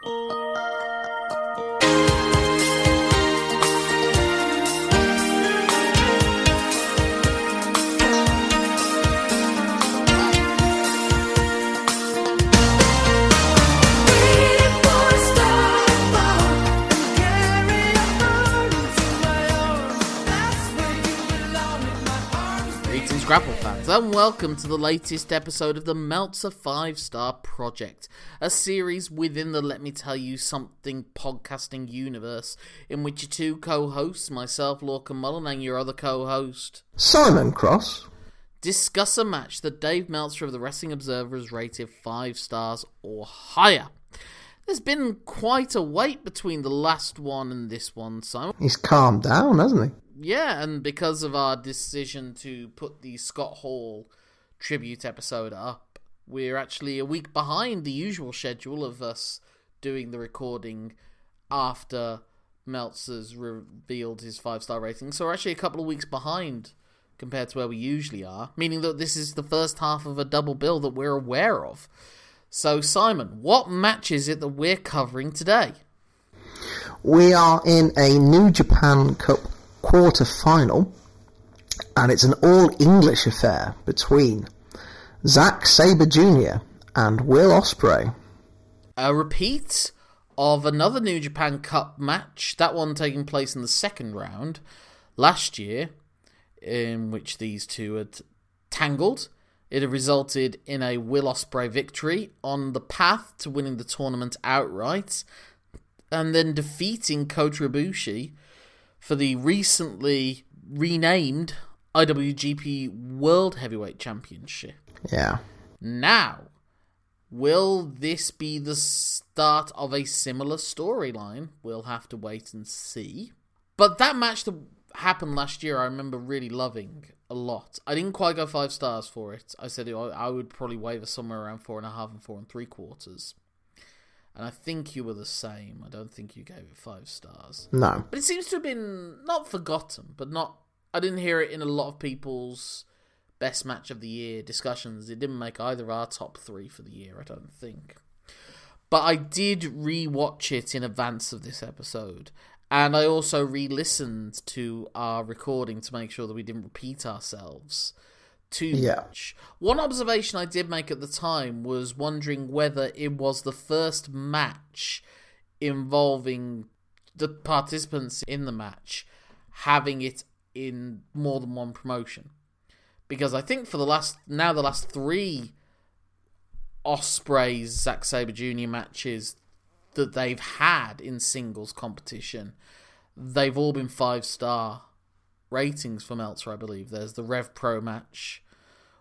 Greetings, Grapple fans, and welcome to the latest episode of the Meltzer 5 Star Project, a series within the Let Me Tell You Something podcasting universe, in which your two co hosts, myself, Lorcan Mullen, and your other co host, Simon Cross. discuss a match that Dave Meltzer of the Wrestling Observer has rated 5 stars or higher. There's been quite a wait between the last one and this one, Simon. He's calmed down, hasn't he? Yeah, and because of our decision to put the Scott Hall tribute episode up, we're actually a week behind the usual schedule of us doing the recording after Meltzer's revealed his five star rating. So we're actually a couple of weeks behind compared to where we usually are, meaning that this is the first half of a double bill that we're aware of. So, Simon, what match is it that we're covering today? We are in a New Japan Cup quarter final, and it's an all English affair between Zack Sabre Jr. and Will Ospreay. a repeat of another New Japan Cup match, that one taking place in the second round last year, in which these two had tangled. It had resulted in a Will Ospreay victory on the path to winning the tournament outright, and then defeating Kota Ibushi for the recently renamed IWGP World Heavyweight Championship. Yeah. Now, will this be the start of a similar storyline? We'll have to wait and see. But that match that happened last year, I remember really loving a lot. I didn't quite go five stars for it. I said I would probably waver somewhere around four and a half and four and three quarters. And I think you were the same. I don't think you gave it five stars. No. But it seems to have been not forgotten, but not. I didn't hear it in a lot of people's best match of the year discussions. It didn't make either our top three for the year, I don't think. But I did re-watch it in advance of this episode, and I also re-listened to our recording to make sure that we didn't repeat ourselves too Yeah. much. One observation I did make at the time was wondering whether it was the first match involving the participants in the match having it in more than one promotion. Because I think for the last now the last three Ospreays Zack Sabre Jr. matches that they've had in singles competition, they've all been five star ratings for Meltzer, I believe. There's the Rev Pro match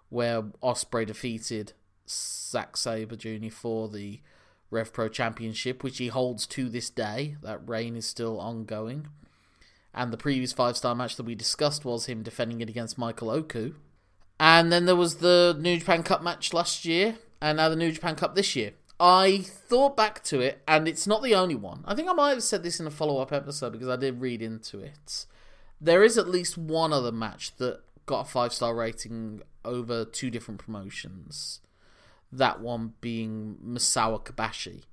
where Ospreay defeated Zack Sabre Jr. for the Rev Pro Championship, which he holds to this day. That reign is still ongoing. And the previous five star match that we discussed was him defending it against Michael Oku. And then there was the New Japan Cup match last year, and now the New Japan Cup this year. I thought back to it, and it's not the only one. I think I might have said this in a follow up episode because I did read into it. There is at least one other match that got a five star rating over two different promotions. That one being Misawa Kobashi.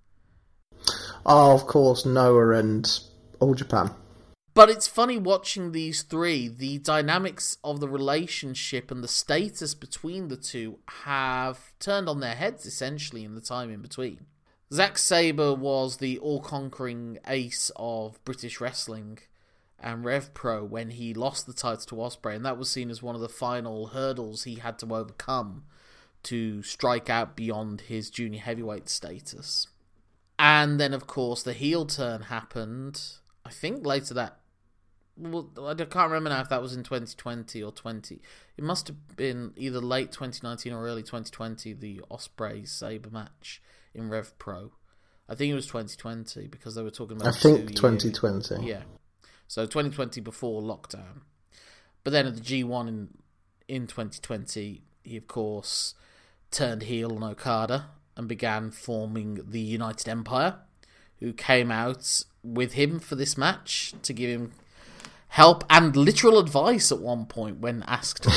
Oh, of course, Noah and All Japan. But it's funny watching these three. The dynamics of the relationship and the status between the two have turned on their heads essentially in the time in between. Zack Sabre was the all conquering ace of British wrestling and Rev Pro when he lost the title to Ospreay, and that was seen as one of the final hurdles he had to overcome to strike out beyond his junior heavyweight status. And then, of course, the heel turn happened. I think later that. Well, I can't remember now if that was in 2020 or 20. It must have been either late 2019 or early 2020. The Ospreay Sabre match in Rev Pro. I think it was 2020 because they were talking about. I think two-year- 2020. Yeah. So 2020 before lockdown. But then at the G1 in in 2020, he of course turned heel on Okada and began forming the United Empire, who came out with him for this match to give him help and literal advice at one point when asked.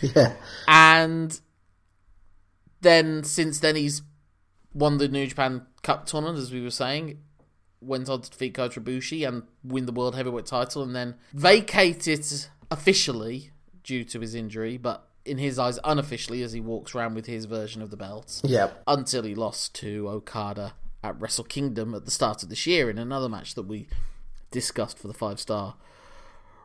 Yeah. and then since then he's won the New Japan Cup tournament, as we were saying, went on to defeat Kota Ibushi and win the World Heavyweight title, and then vacated officially due to his injury, but in his eyes unofficially as he walks around with his version of the belt. Yep. Until he lost to Okada at Wrestle Kingdom at the start of this year in another match that we discussed for the five star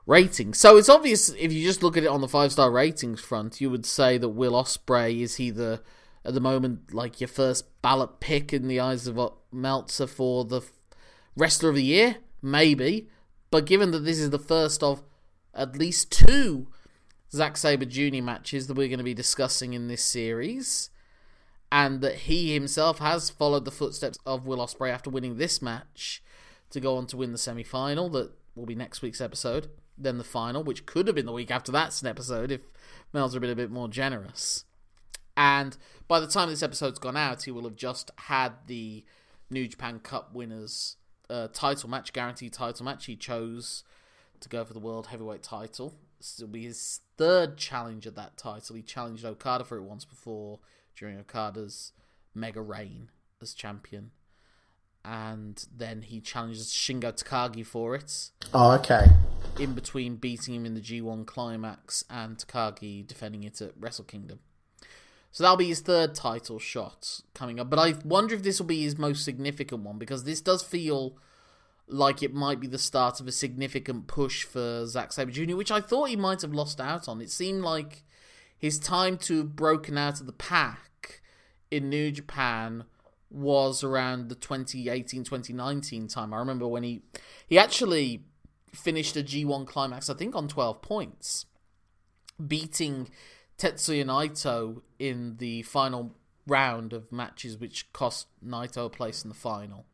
rating. So it's obvious if you just look at it on the five star ratings front, you would say that Will Ospreay is either at the moment like your first ballot pick in the eyes of uh, Meltzer for the wrestler of the year, maybe. But given that this is the first of at least two Zack Sabre Jr. matches that we're going to be discussing in this series, and that he himself has followed the footsteps of Will Ospreay after winning this match to go on to win the semi final that will be next week's episode, then the final, which could have been the week after that's an episode if Mel's been a bit more generous. And by the time this episode's gone out, he will have just had the New Japan Cup winners uh, title match, guaranteed title match. He chose to go for the World Heavyweight title. This will be his third challenge at that title. He challenged Okada for it once before during Okada's mega reign as champion. And then he challenges Shingo Takagi for it. Oh, okay. In between beating him in the G1 climax and Takagi defending it at Wrestle Kingdom. So that'll be his third title shot coming up. But I wonder if this will be his most significant one because this does feel like it might be the start of a significant push for Zack Sabre Jr., which I thought he might have lost out on. It seemed like his time to have broken out of the pack in New Japan was around the 2018-2019 time. I remember when he he actually finished a G1 climax, I think on 12 points, beating Tetsuya Naito in the final round of matches which cost Naito a place in the final.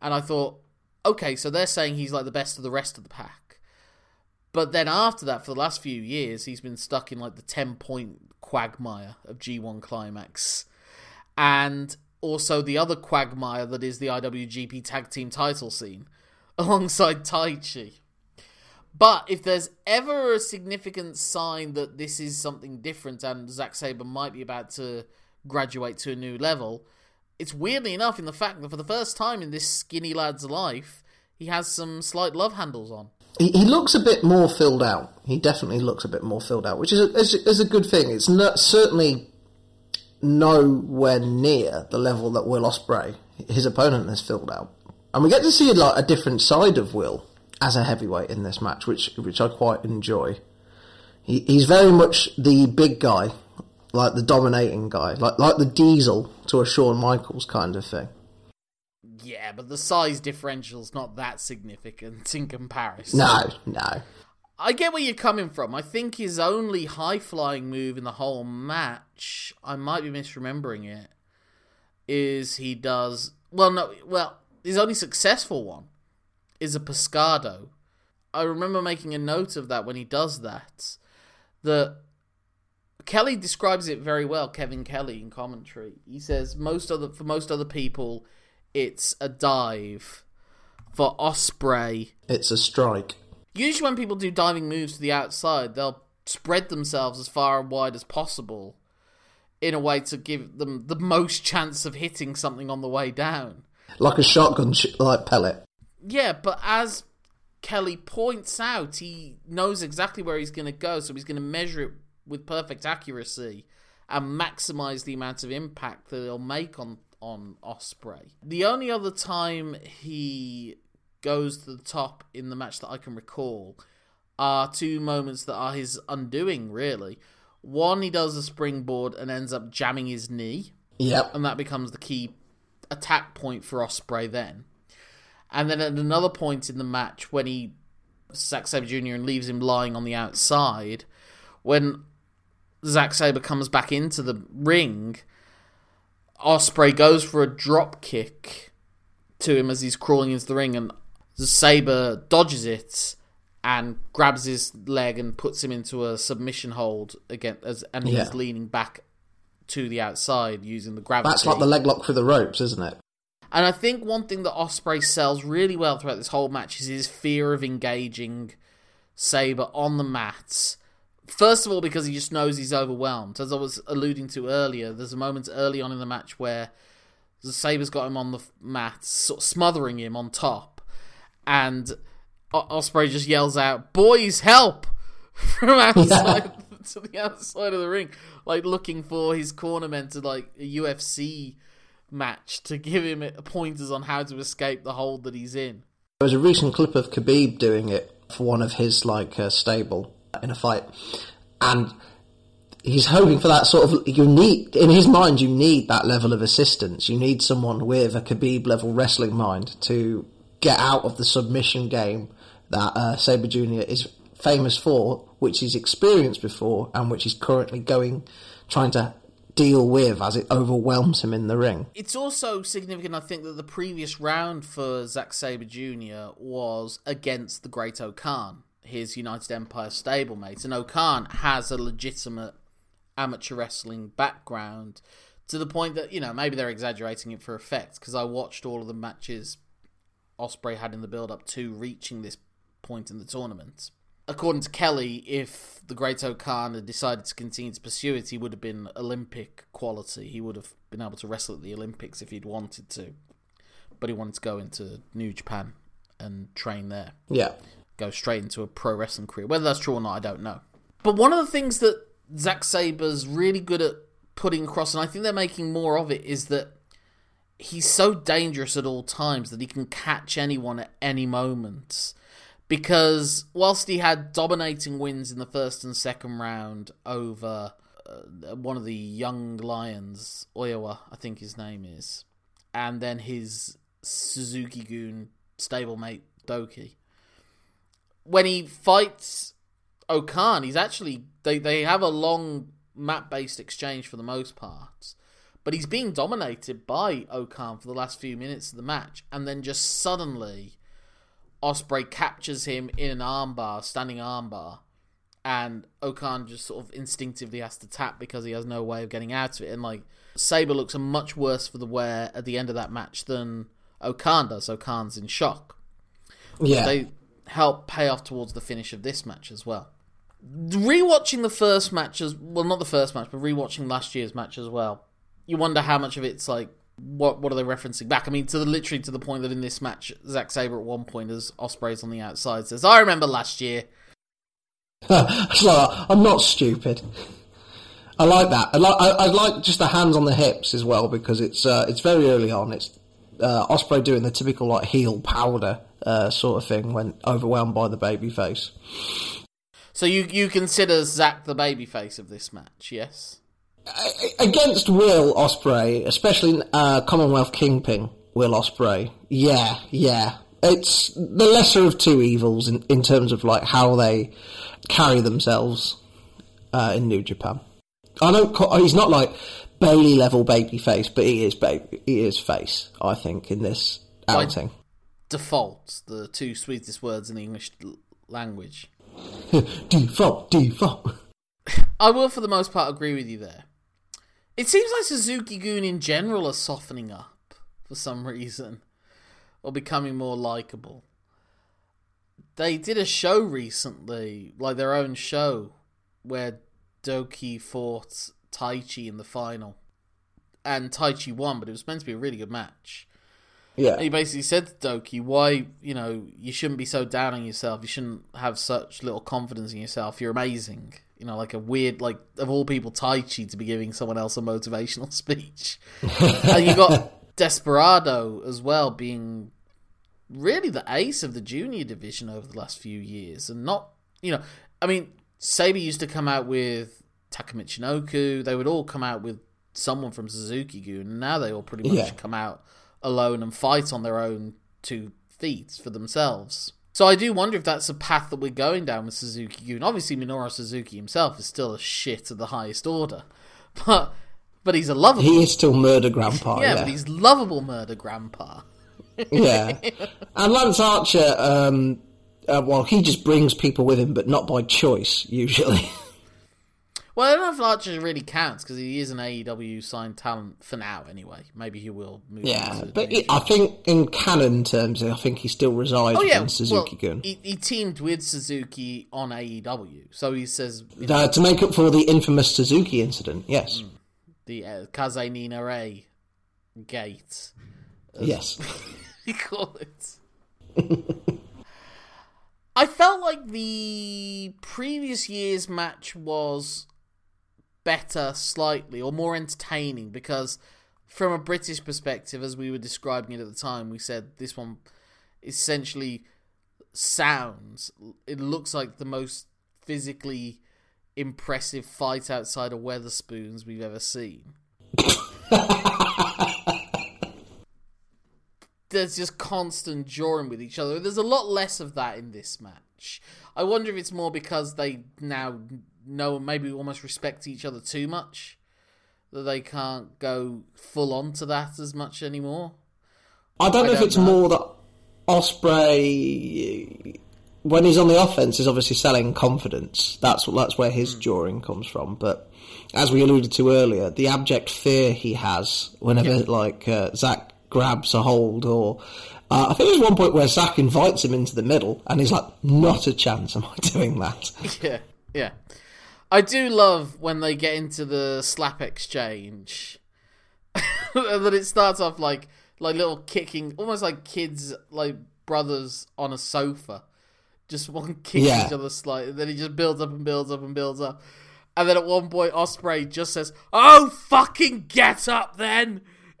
And I thought, okay, so they're saying he's like the best of the rest of the pack. But then after that, for the last few years, he's been stuck in like the 10 point quagmire of G1 Climax. And also the other quagmire that is the IWGP Tag Team title scene alongside Taichi. But if there's ever a significant sign that this is something different and Zack Sabre might be about to graduate to a new level, it's weirdly enough in the fact that for the first time in this skinny lad's life, he has some slight love handles on. He, he looks a bit more filled out. He definitely looks a bit more filled out, which is a, is, is a good thing. It's not, certainly nowhere near the level that Will Ospreay, his opponent, has filled out. And we get to see like a different side of Will as a heavyweight in this match, which which I quite enjoy. He, he's very much the big guy like the dominating guy, like like the Diesel to a Shawn Michaels kind of thing. Yeah, but the size differential's not that significant in comparison. No, no. I get where you're coming from. I think his only high flying move in the whole match, I might be misremembering it, is he does well no well, his only successful one is a pescado. I remember making a note of that when he does that. That Kelly describes it very well. Kevin Kelly in commentary, he says most other for most other people, it's a dive. For Ospreay it's a strike. Usually, when people do diving moves to the outside, they'll spread themselves as far and wide as possible in a way to give them the most chance of hitting something on the way down. Like a shotgun sh- like pellet. Yeah, but as Kelly points out, he knows exactly where he's going to go, so he's going to measure it with perfect accuracy and maximize the amount of impact that it'll make on on Ospreay. The only other time he goes to the top in the match that I can recall are two moments that are his undoing, really. One, he does a springboard and ends up jamming his knee. Yep. And that becomes the key attack point for Ospreay then. And then at another point in the match when he Zack Sabre Jr. and leaves him lying on the outside, when Zack Sabre comes back into the ring, Ospreay goes for a drop kick to him as he's crawling into the ring, and Sabre dodges it and grabs his leg and puts him into a submission hold again, as and he's leaning back to the outside using the gravity. That's like the leg lock for the ropes, isn't it? And I think one thing that Ospreay sells really well throughout this whole match is his fear of engaging Sabre on the mats First of all, because he just knows he's overwhelmed. As I was alluding to earlier, there's a moment early on in the match where Sabre's got him on the mat, sort of smothering him on top, and Ospreay just yells out, "Boys, help!" from outside to the outside of the ring, like looking for his cornermen to like a UFC match to give him pointers on how to escape the hold that he's in. There was a recent clip of Khabib doing it for one of his like uh, stable in a fight, and he's hoping for that sort of you need in his mind you need that level of assistance. You need someone with a Khabib level wrestling mind to get out of the submission game that uh, Sabre Jr. is famous for, which he's experienced before, and which he's currently going trying to deal with as it overwhelms him in the ring. It's also significant, I think, that the previous round for Zack Sabre Jr. was against the Great O-Khan, his United Empire stablemate. And O-Khan has a legitimate amateur wrestling background to the point that, you know, maybe they're exaggerating it for effect because I watched all of the matches Ospreay had in the build up to reaching this point in the tournament according to Kelly, if the Great O-Khan had decided to continue to pursue it, he would have been Olympic quality. He would have been able to wrestle at the Olympics if he'd wanted to. But he wanted to go into New Japan and train there. Yeah. Go straight into a pro wrestling career. Whether that's true or not, I don't know. But one of the things that Zack Sabre's really good at putting across, and I think they're making more of it, is that he's so dangerous at all times that he can catch anyone at any moment because whilst he had dominating wins in the first and second round over uh, one of the young lions, Oiwa, I think his name is, and then his Suzuki-gun stablemate Douki, When he fights O-Khan, he's actually they they have a long map based exchange for the most part. But he's being dominated by O-Khan for the last few minutes of the match, and then just suddenly Ospreay captures him in an armbar, standing armbar, and O-Khan just sort of instinctively has to tap because he has no way of getting out of it. And like Sabre looks a much worse for the wear at the end of that match than O-Khan does. O-Khan's in shock. Yeah, they help pay off towards the finish of this match as well. Rewatching the first match as well, not the first match, but rewatching last year's match as well. You wonder how much of it's like what what are they referencing back? I mean, to the literally to the point that in this match, Zack Sabre at one point, as Ospreay's on the outside, says, "I remember last year." I'm not stupid. I like that. I like I, I, like just the hands on the hips as well because it's uh, it's very early on. It's uh, Ospreay doing the typical like heel powder uh, sort of thing when overwhelmed by the baby face. So you you consider Zack the baby face of this match, yes? Against Will Ospreay, especially uh, Commonwealth Kingpin Will Ospreay. Yeah, yeah. It's the lesser of two evils in, in terms of like how they carry themselves uh, in New Japan. I don't. He's not like Bailey level baby face, but he is baby. He is face. I think in this outing. By default, the two sweetest words in the English language. default, default. I will, for the most part, agree with you there. It seems like Suzuki-gun in general are softening up for some reason, or becoming more likable. They did a show recently, like their own show, where Douki fought Taichi in the final, and Taichi won, but it was meant to be a really good match. Yeah. And he basically said to Douki, why, you know, you shouldn't be so down on yourself. You shouldn't have such little confidence in yourself. You're amazing you know, like a weird, like of all people, Taichi to be giving someone else a motivational speech. and you got Desperado as well being really the ace of the junior division over the last few years, and not, you know, I mean, Sabre used to come out with TAKA Michinoku. They would all come out with someone from Suzuki-gun, and now they all pretty much yeah. come out alone and fight on their own two feet for themselves. So I do wonder if that's a path that we're going down with Suzuki-gun. Obviously, Minoru Suzuki himself is still a shit of the highest order, but but he's a lovable. He is still murder grandpa. yeah, yeah. but he's lovable murder grandpa. yeah, and Lance Archer. Um, uh, well, he just brings people with him, but not by choice usually. Well, I don't know if Archer really counts because he is an AEW signed talent for now. Anyway, maybe he will move. Yeah, but I think in canon terms, I think he still resides oh, yeah. in Suzuki well, he, he, teamed with Suzuki on AEW, so he says you know, uh, to make up for the infamous Suzuki incident. Yes, mm, the uh, Kaze ni Nare gate. Yes. you call it. I felt like the previous year's match was better slightly or more entertaining because from a British perspective as we were describing it at the time we said this one essentially sounds it looks like the most physically impressive fight outside of Wetherspoons we've ever seen. There's just constant jawing with each other. There's a lot less of that in this match. I wonder if it's more because they now know maybe almost respect each other too much that they can't go full on to that as much anymore. I don't know I if don't it's know. more that Ospreay, when he's on the offense, is obviously selling confidence. That's that's where his mm. drawing comes from. But as we alluded to earlier, the abject fear he has whenever yeah. like uh, Zack grabs a hold or. Uh, I think there's one point where Zack invites him into the middle, and he's like, "Not a chance, am I doing that?" Yeah, yeah. I do love when they get into the slap exchange. that it starts off like like little kicking, almost like kids, like brothers on a sofa, just one kicking yeah. each other slightly. Then he just builds up and builds up and builds up, and then at one point Ospreay just says, "Oh fucking get up then."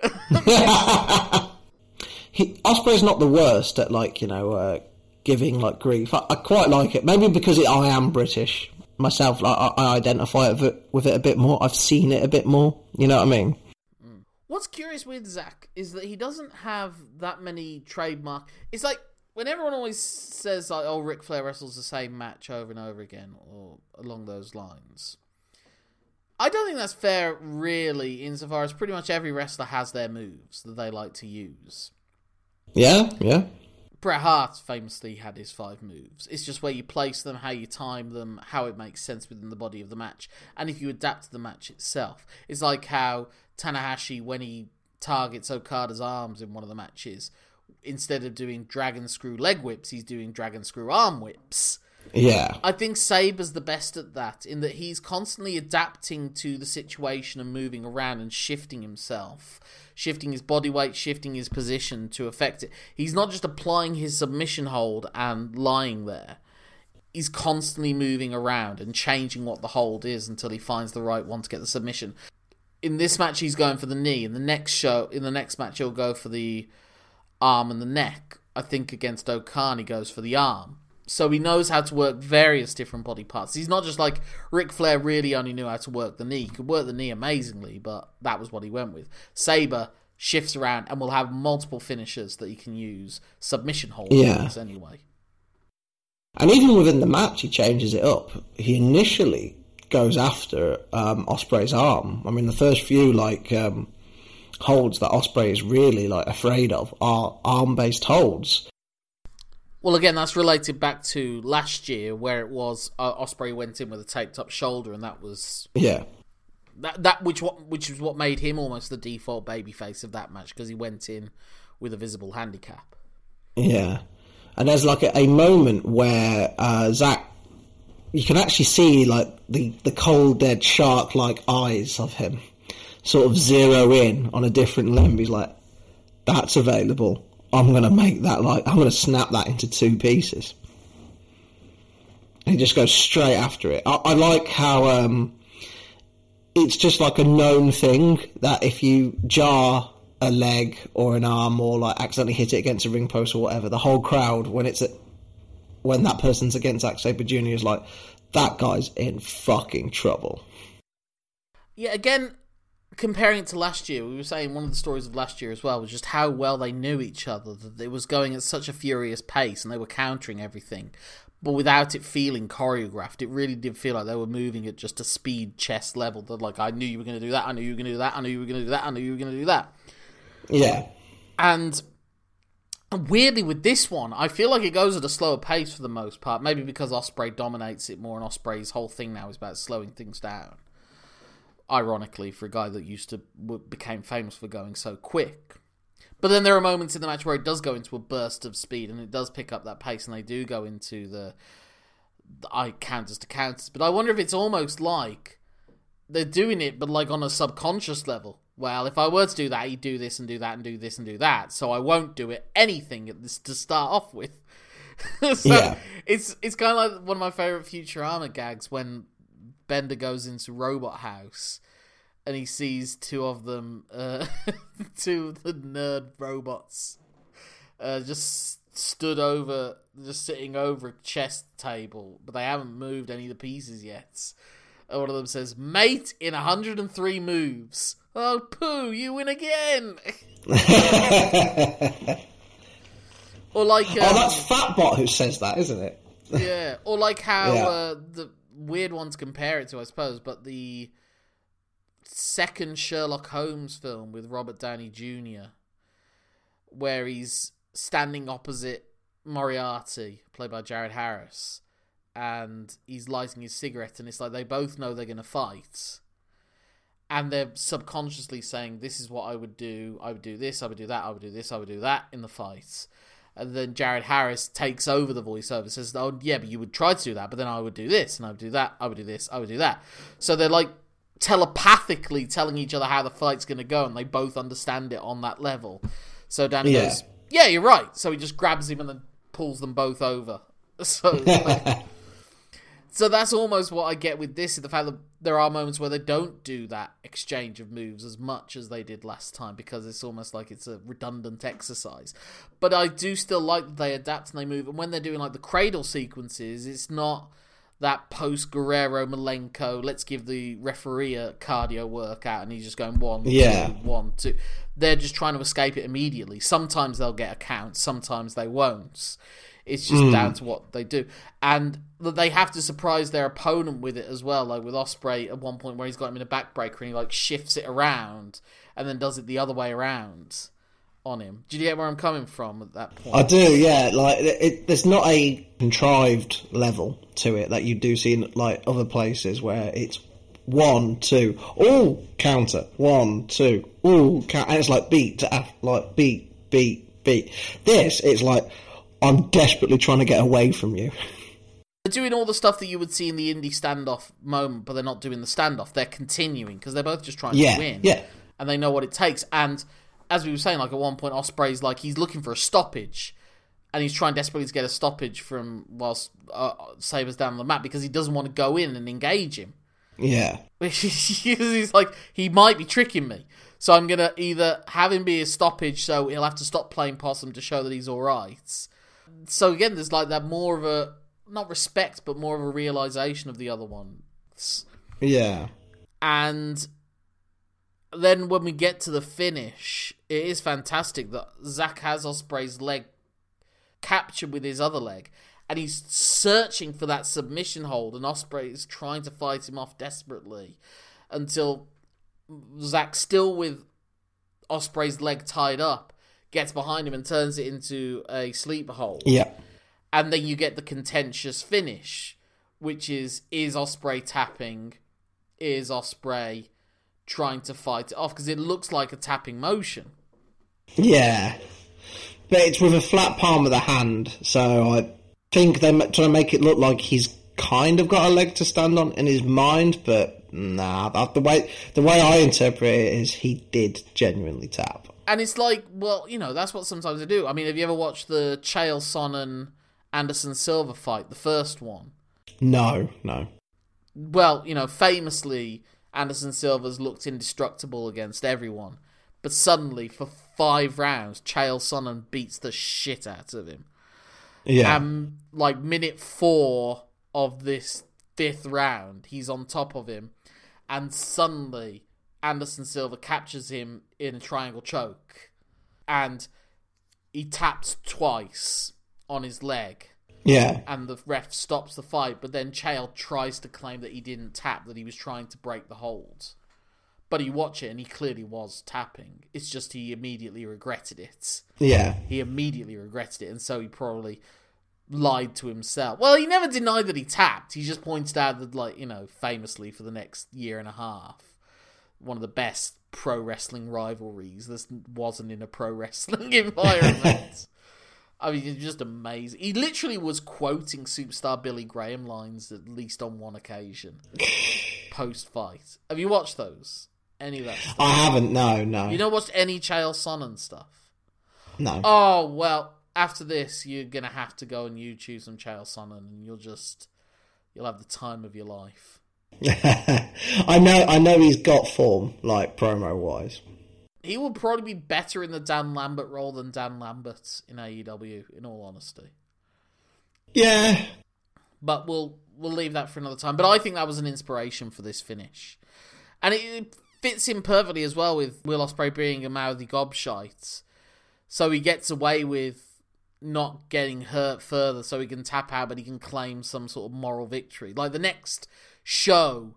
he, Ospreay's not the worst at like you know uh, giving like grief. I, I, quite like it, maybe because it, I am British myself, like, I, I identify with it, with it a bit more. I've seen it a bit more. You know what I mean? Mm. What's curious with Zack is that he doesn't have that many trademark. It's like when everyone always says like, "Oh, Ric Flair wrestles the same match over and over again," or along those lines. I don't think that's fair, really, insofar as pretty much every wrestler has their moves that they like to use. Yeah, yeah. Bret Hart famously had his five moves. It's just where you place them, how you time them, how it makes sense within the body of the match, and if you adapt to the match itself. It's like how Tanahashi, when he targets Okada's arms in one of the matches, instead of doing dragon screw leg whips, he's doing dragon screw arm whips. Yeah. I think Sabre's the best at that, in that he's constantly adapting to the situation and moving around and shifting himself shifting his body weight, shifting his position to affect it. He's not just applying his submission hold and lying there. He's constantly moving around and changing what the hold is until he finds the right one to get the submission. In this match, he's going for the knee. In the next show, in the next match, he'll go for the arm and the neck. I think against O-Khan, he goes for the arm so he knows how to work various different body parts. He's not just like Ric Flair really only knew how to work the knee. He could work the knee amazingly, but that was what he went with. Sabre shifts around and will have multiple finishers that he can use submission holds yeah. anyway. And even within the match, he changes it up. He initially goes after um, Ospreay's arm. I mean, the first few like um, holds that Ospreay is really like afraid of are arm-based holds. Well, again, that's related back to last year where it was uh, Ospreay went in with a taped up shoulder, and that was yeah that that which what which was what made him almost the default babyface of that match because he went in with a visible handicap. Yeah, and there's like a, a moment where uh, Zack, you can actually see like the the cold dead shark like eyes of him, sort of zero in on a different limb. He's like, "That's available." I'm going to make that like, I'm going to snap that into two pieces. And just goes straight after it. I, I like how um, it's just like a known thing that if you jar a leg or an arm or like accidentally hit it against a ring post or whatever, the whole crowd when it's at, when that person's against Zack Sabre Jr. is like, that guy's in fucking trouble. Yeah, again, comparing it to last year, we were saying one of the stories of last year as well was just how well they knew each other. That it was going at such a furious pace, and they were countering everything, but without it feeling choreographed. It really did feel like they were moving at just a speed chess level. That like I knew you were going to do that. I knew you were going to do that. I knew you were going to do that. I knew you were going to do that. Yeah, and. Weirdly, with this one, I feel like it goes at a slower pace for the most part. Maybe because Ospreay dominates it more, and Ospreay's whole thing now is about slowing things down ironically, for a guy that used to became famous for going so quick. But then there are moments in the match where it does go into a burst of speed and it does pick up that pace, and they do go into the, the I counters to counters. But I wonder if it's almost like they're doing it, but like on a subconscious level, well, if I were to do that, he'd do this and do that and do this and do that. So I won't do it anything at this to start off with. so Yeah. it's it's kind of like one of my favorite Futurama gags when Bender goes into Robot House and he sees two of them, uh, two of the nerd robots, uh, just stood over, just sitting over a chess table, but they haven't moved any of the pieces yet. And one of them says, "Mate, in 103 moves." Oh, poo! You win again. or like, um, oh, that's Fatbot who says that, isn't it? yeah, or like how Yeah. uh, the weird one to compare it to, I suppose, but the second Sherlock Holmes film with Robert Downey Jr., where he's standing opposite Moriarty, played by Jared Harris, and he's lighting his cigarette, and it's like they both know they're going to fight. And they're subconsciously saying, This is what I would do. I would do this, I would do that, I would do this, I would do that in the fight. And then Jared Harris takes over the voiceover, says, "Oh yeah, but you would try to do that, but then I would do this, and I would do that, I would do this, I would do that." So they're like telepathically telling each other how the fight's going to go, and they both understand it on that level. So Danny Yeah. goes, "Yeah, you're right." So he just grabs him and then pulls them both over. So, like- so that's almost what I get with this: is the fact that there are moments where they don't do that exchange of moves as much as they did last time because it's almost like it's a redundant exercise. But I do still like that they adapt and they move. And when they're doing like the cradle sequences, it's not that post Guerrero Malenko. Let's give the referee a cardio workout, and he's just going one, Yeah. two, one, two. They're just trying to escape it immediately. Sometimes they'll get a count, sometimes they won't. It's just hmm. down to what they do, and they have to surprise their opponent with it as well. Like with Ospreay at one point where he's got him in a backbreaker and he like shifts it around and then does it the other way around on him. Do you get where I'm coming from at that point? I do, yeah. Like, it, there's not a contrived level to it that you do see in like other places where it's one, two, all counter, one, two, all count, and it's like beat to af- like beat, beat, beat. This, it's like I'm desperately trying to get away from you. They're doing all the stuff that you would see in the indie standoff moment, but they're not doing the standoff. They're continuing because they're both just trying Yeah, to win. yeah. And they know what it takes. And as we were saying, like at one point, Ospreay's like he's looking for a stoppage, and he's trying desperately to get a stoppage from whilst uh, Sabres down on the map because he doesn't want to go in and engage him. Yeah, he's like he might be tricking me. So I'm gonna either have him be a stoppage, so he'll have to stop playing possum to show that he's all right. So again, there's like that more of a not respect, but more of a realization of the other ones. yeah, And then when we get to the finish, it is fantastic that Zack has Ospreay's leg captured with his other leg, and he's searching for that submission hold, and Ospreay is trying to fight him off desperately until Zack, still with Ospreay's leg tied up, gets behind him and turns it into a sleeper hold yeah, and then you get the contentious finish, which is is Ospreay tapping, is Ospreay trying to fight it off because it looks like a tapping motion. yeah. But it's with a flat palm of the hand, so I think they're trying to make it look like he's kind of got a leg to stand on in his mind, but nah. that- The way the way I interpret it is he did genuinely tap. And it's like, well, you know, that's what sometimes they do. I mean, have you ever watched the Chael Sonnen Anderson Silva fight, the first one? No, no. Well, you know, famously, Anderson Silva's looked indestructible against everyone, but suddenly, for five rounds, Chael Sonnen beats the shit out of him. Yeah, um, like minute four of this fifth round, he's on top of him, and suddenly Anderson Silva captures him in a triangle choke, and he taps twice on his leg, yeah, and the ref stops the fight. But then Chael tries to claim that he didn't tap, that he was trying to break the hold. But you watch it, and he clearly was tapping. It's just he immediately regretted it yeah, he immediately regretted it, and so he probably lied to himself. Well, he never denied that he tapped. He just pointed out that, like, you know, famously for the next year and a half, one of the best pro wrestling rivalries. This wasn't in a pro wrestling environment. I mean, it's just amazing. He literally was quoting superstar Billy Graham lines at least on one occasion post fight. Have you watched those? any of that. Stuff? I haven't. No, no, You don't watch any Chael Sonnen stuff. no. Oh well, after this, you're gonna have to go and YouTube some Chael Sonnen, and you'll just you'll have the time of your life. I know. I know he's got form, like promo wise. He will probably be better in the Dan Lambert role than Dan Lambert in AEW. In all honesty, Yeah, but we'll we'll leave that for another time. But I think that was an inspiration for this finish, and it, it fits in perfectly as well with Will Ospreay being a mouthy gobshite, so he gets away with not getting hurt further, so he can tap out, but he can claim some sort of moral victory. Like the next show,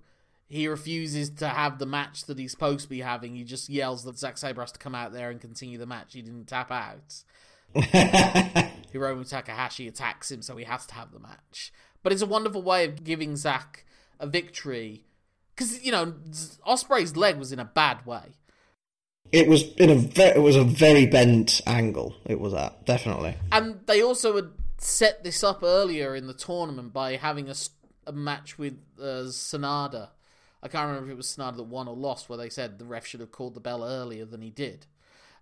he refuses to have the match that he's supposed to be having. He just yells that Zack Sabre has to come out there and continue the match. He didn't tap out. Hiromu Takahashi attacks him, so he has to have the match. But it's a wonderful way of giving Zack a victory. Because, you know, Ospreay's leg was in a bad way. it was in a ve- it was a very bent angle. It was at definitely. And they also had set this up earlier in the tournament by having a, a match with uh, SANADA. I can't remember if it was SANADA that won or lost, where they said the ref should have called the bell earlier than he did.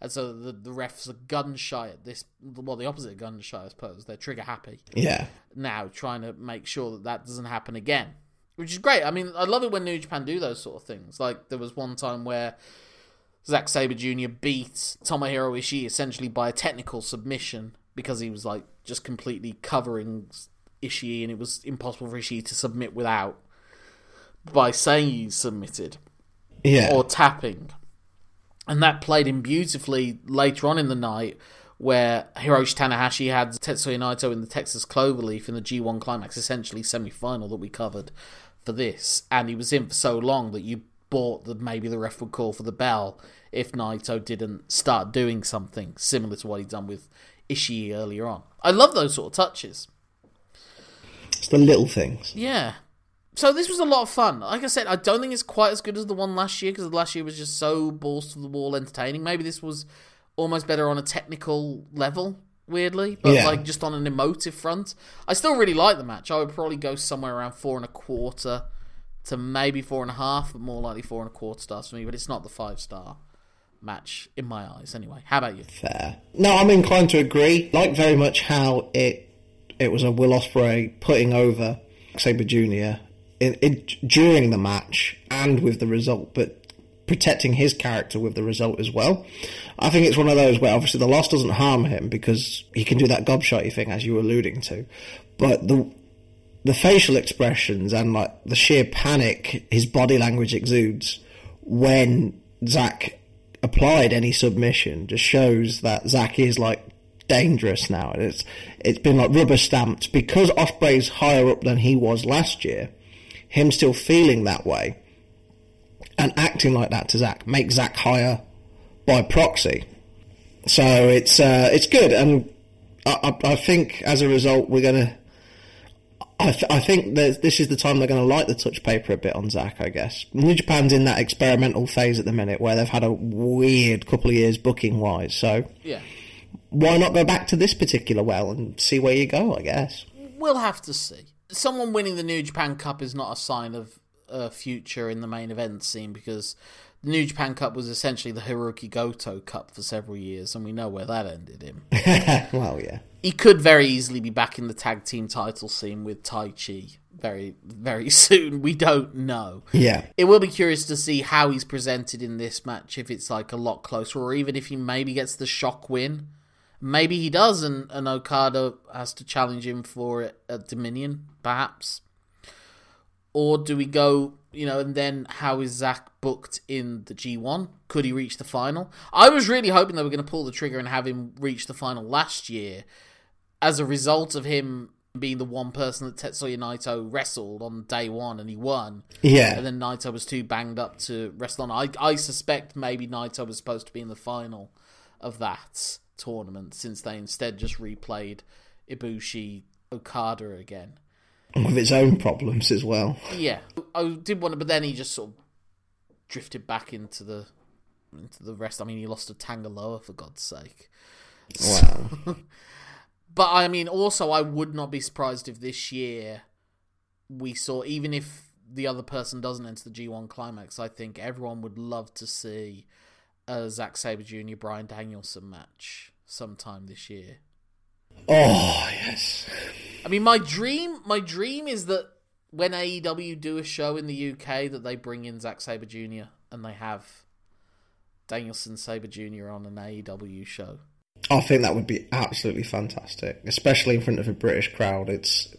And so the, the refs are gun shy at this. Well, the opposite of gun shy, I suppose. They're trigger happy. Yeah, now trying to make sure that that doesn't happen again, which is great. I mean, I love it when New Japan do those sort of things. Like there was one time where Zack Sabre Jr. beat Tomohiro Ishii essentially by a technical submission because he was like just completely covering Ishii, and it was impossible for Ishii to submit without by saying he submitted yeah. or tapping. And that played in beautifully later on in the night where Hiroshi Tanahashi had Tetsuya Naito in the Texas Cloverleaf in the G1 Climax, essentially semi final that we covered for this. And he was in for so long that you bought that maybe the ref would call for the bell if Naito didn't start doing something similar to what he'd done with Ishii earlier on. I love those sort of touches. The little things. Yeah. So this was a lot of fun. Like I said, I don't think it's quite as good as the one last year because the last year was just so balls to the wall entertaining. Maybe this was almost better on a technical level, weirdly, but Yeah. like just on an emotive front. I still really like the match. I would probably go somewhere around four and a quarter to maybe four and a half, but more likely four and a quarter stars for me. But it's not the five star match in my eyes, anyway. How about you? Fair. No, I'm inclined to agree. Like very much how it it was a Will Ospreay putting over Sabre Jr. In, in, during the match and with the result, but protecting his character with the result as well. I think it's one of those where obviously the loss doesn't harm him because he can do that gobshotty thing as you were alluding to, but the the facial expressions and like the sheer panic his body language exudes when Zack applied any submission just shows that Zack is like dangerous now. And it's it's been like rubber stamped because Ospreay's higher up than he was last year. Him still feeling that way and acting like that to Zack makes Zack higher by proxy. So it's uh, it's good, and I, I, I think as a result we're gonna. I, th- I think that this is the time they're going to light the touch paper a bit on Zack. I guess New Japan's in that experimental phase at the minute where they've had a weird couple of years booking wise. So Yeah. Why not go back to this particular well and see where you go? I guess. We'll have to see. Someone winning the New Japan Cup is not a sign of a future in the main event scene because the New Japan Cup was essentially the Hiroki Goto Cup for several years, and we know where that ended him. well, yeah. he could very easily be back in the tag team title scene with Taichi very, very soon. We don't know. Yeah. It will be curious to see how he's presented in this match, if it's like a lot closer, or even if he maybe gets the shock win. Maybe he does, and, and Okada has to challenge him for it at Dominion, perhaps. Or do we go, you know, and then how is Zack booked in the G1? Could he reach the final? I was really hoping they were going to pull the trigger and have him reach the final last year as a result of him being the one person that Tetsuya Naito wrestled on day one and he won. Yeah. And then Naito was too banged up to wrestle on. I, I suspect maybe Naito was supposed to be in the final of that tournament since they instead just replayed Ibushi Okada again. With its own problems as well. Yeah, I did want to, but then he just sort of drifted back into the into the rest. I mean, he lost to Tanga Loa for God's sake. Wow. But I mean, also, I would not be surprised if this year we saw, even if the other person doesn't enter the G1 climax, I think everyone would love to see a Zack Sabre Jr. Bryan Danielson match sometime this year. Oh yes. I mean, my dream, my dream is that when AEW do a show in the UK, that they bring in Zack Sabre Jr. and they have Danielson Sabre Jr. on an AEW show. I think that would be absolutely fantastic, especially in front of a British crowd. It's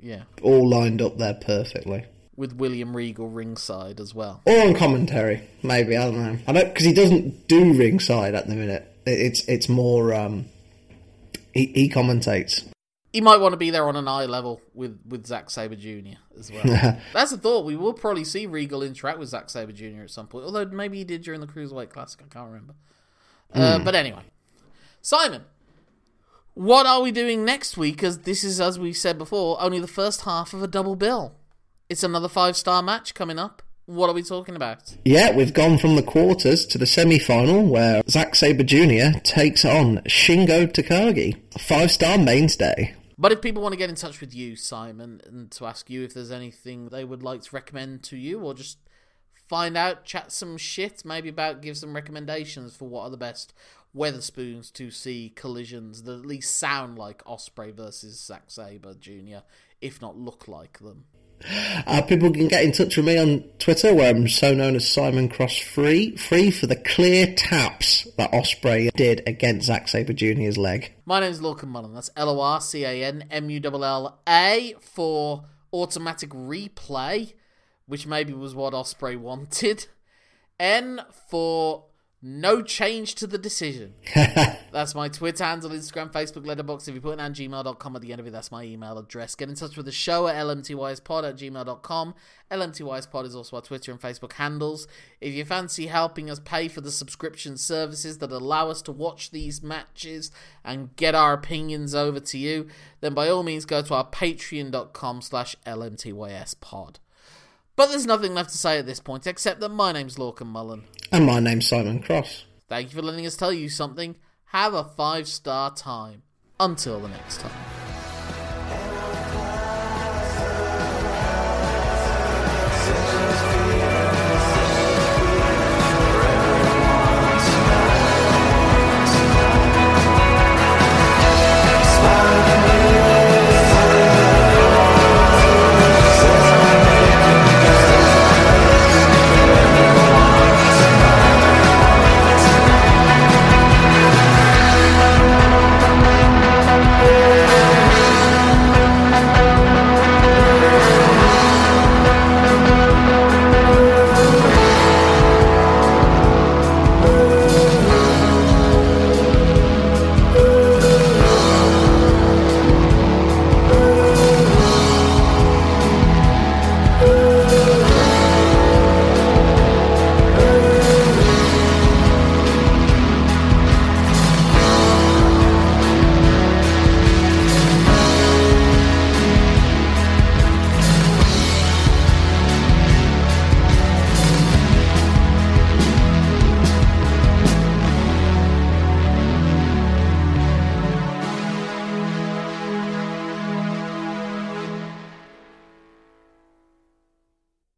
Yeah, all lined up there perfectly. With William Regal ringside as well. Or on commentary, maybe I don't know. I don't because he doesn't do ringside at the minute. It- It's it's more um, he he commentates. He might want to be there on an eye level with with Zack Sabre Jr. as well. That's a thought. We will probably see Regal interact with Zack Sabre Jr. at some point. Although maybe he did during the Cruiserweight Classic. I can't remember. Uh, but anyway, Simon, what are we doing next week? Because this is, as we said before, only the first half of a double bill. It's another five star match coming up. What are we talking about? Yeah, we've gone from the quarters to the semi-final where Zack Sabre Jr. takes on Shingo Takagi, a five-star mainstay. But if people want to get in touch with you, Simon, and to ask you if there's anything they would like to recommend to you, or just find out, chat some shit, maybe about give some recommendations for what are the best Wetherspoons to see collisions that at least sound like Ospreay versus Zack Sabre Jr., if not look like them. Uh, people can get in touch with me on Twitter, where I'm so known as Simon Cross Free, free for the clear taps that Ospreay did against Zack Sabre Jr.'s leg. My name name's Lorcan Mullan. That's L O R C A N M U L L A for automatic replay, which maybe was what Ospreay wanted. N for no change to the decision. that's my Twitter handle, Instagram, Facebook, Letterboxd. If you put it on gmail.com at the end of it, that's my email address. Get in touch with the show at lmtyspod at gmail.com. lmtyspod is also our Twitter and Facebook handles. If you fancy helping us pay for the subscription services that allow us to watch these matches and get our opinions over to you, then by all means go to our patreon.com slash lmtyspod. But there's nothing left to say at this point except that my name's Lorcan Mullan. And my name's Simon Cross. Thank you for letting us tell you something. Have a five star time. Until the next time.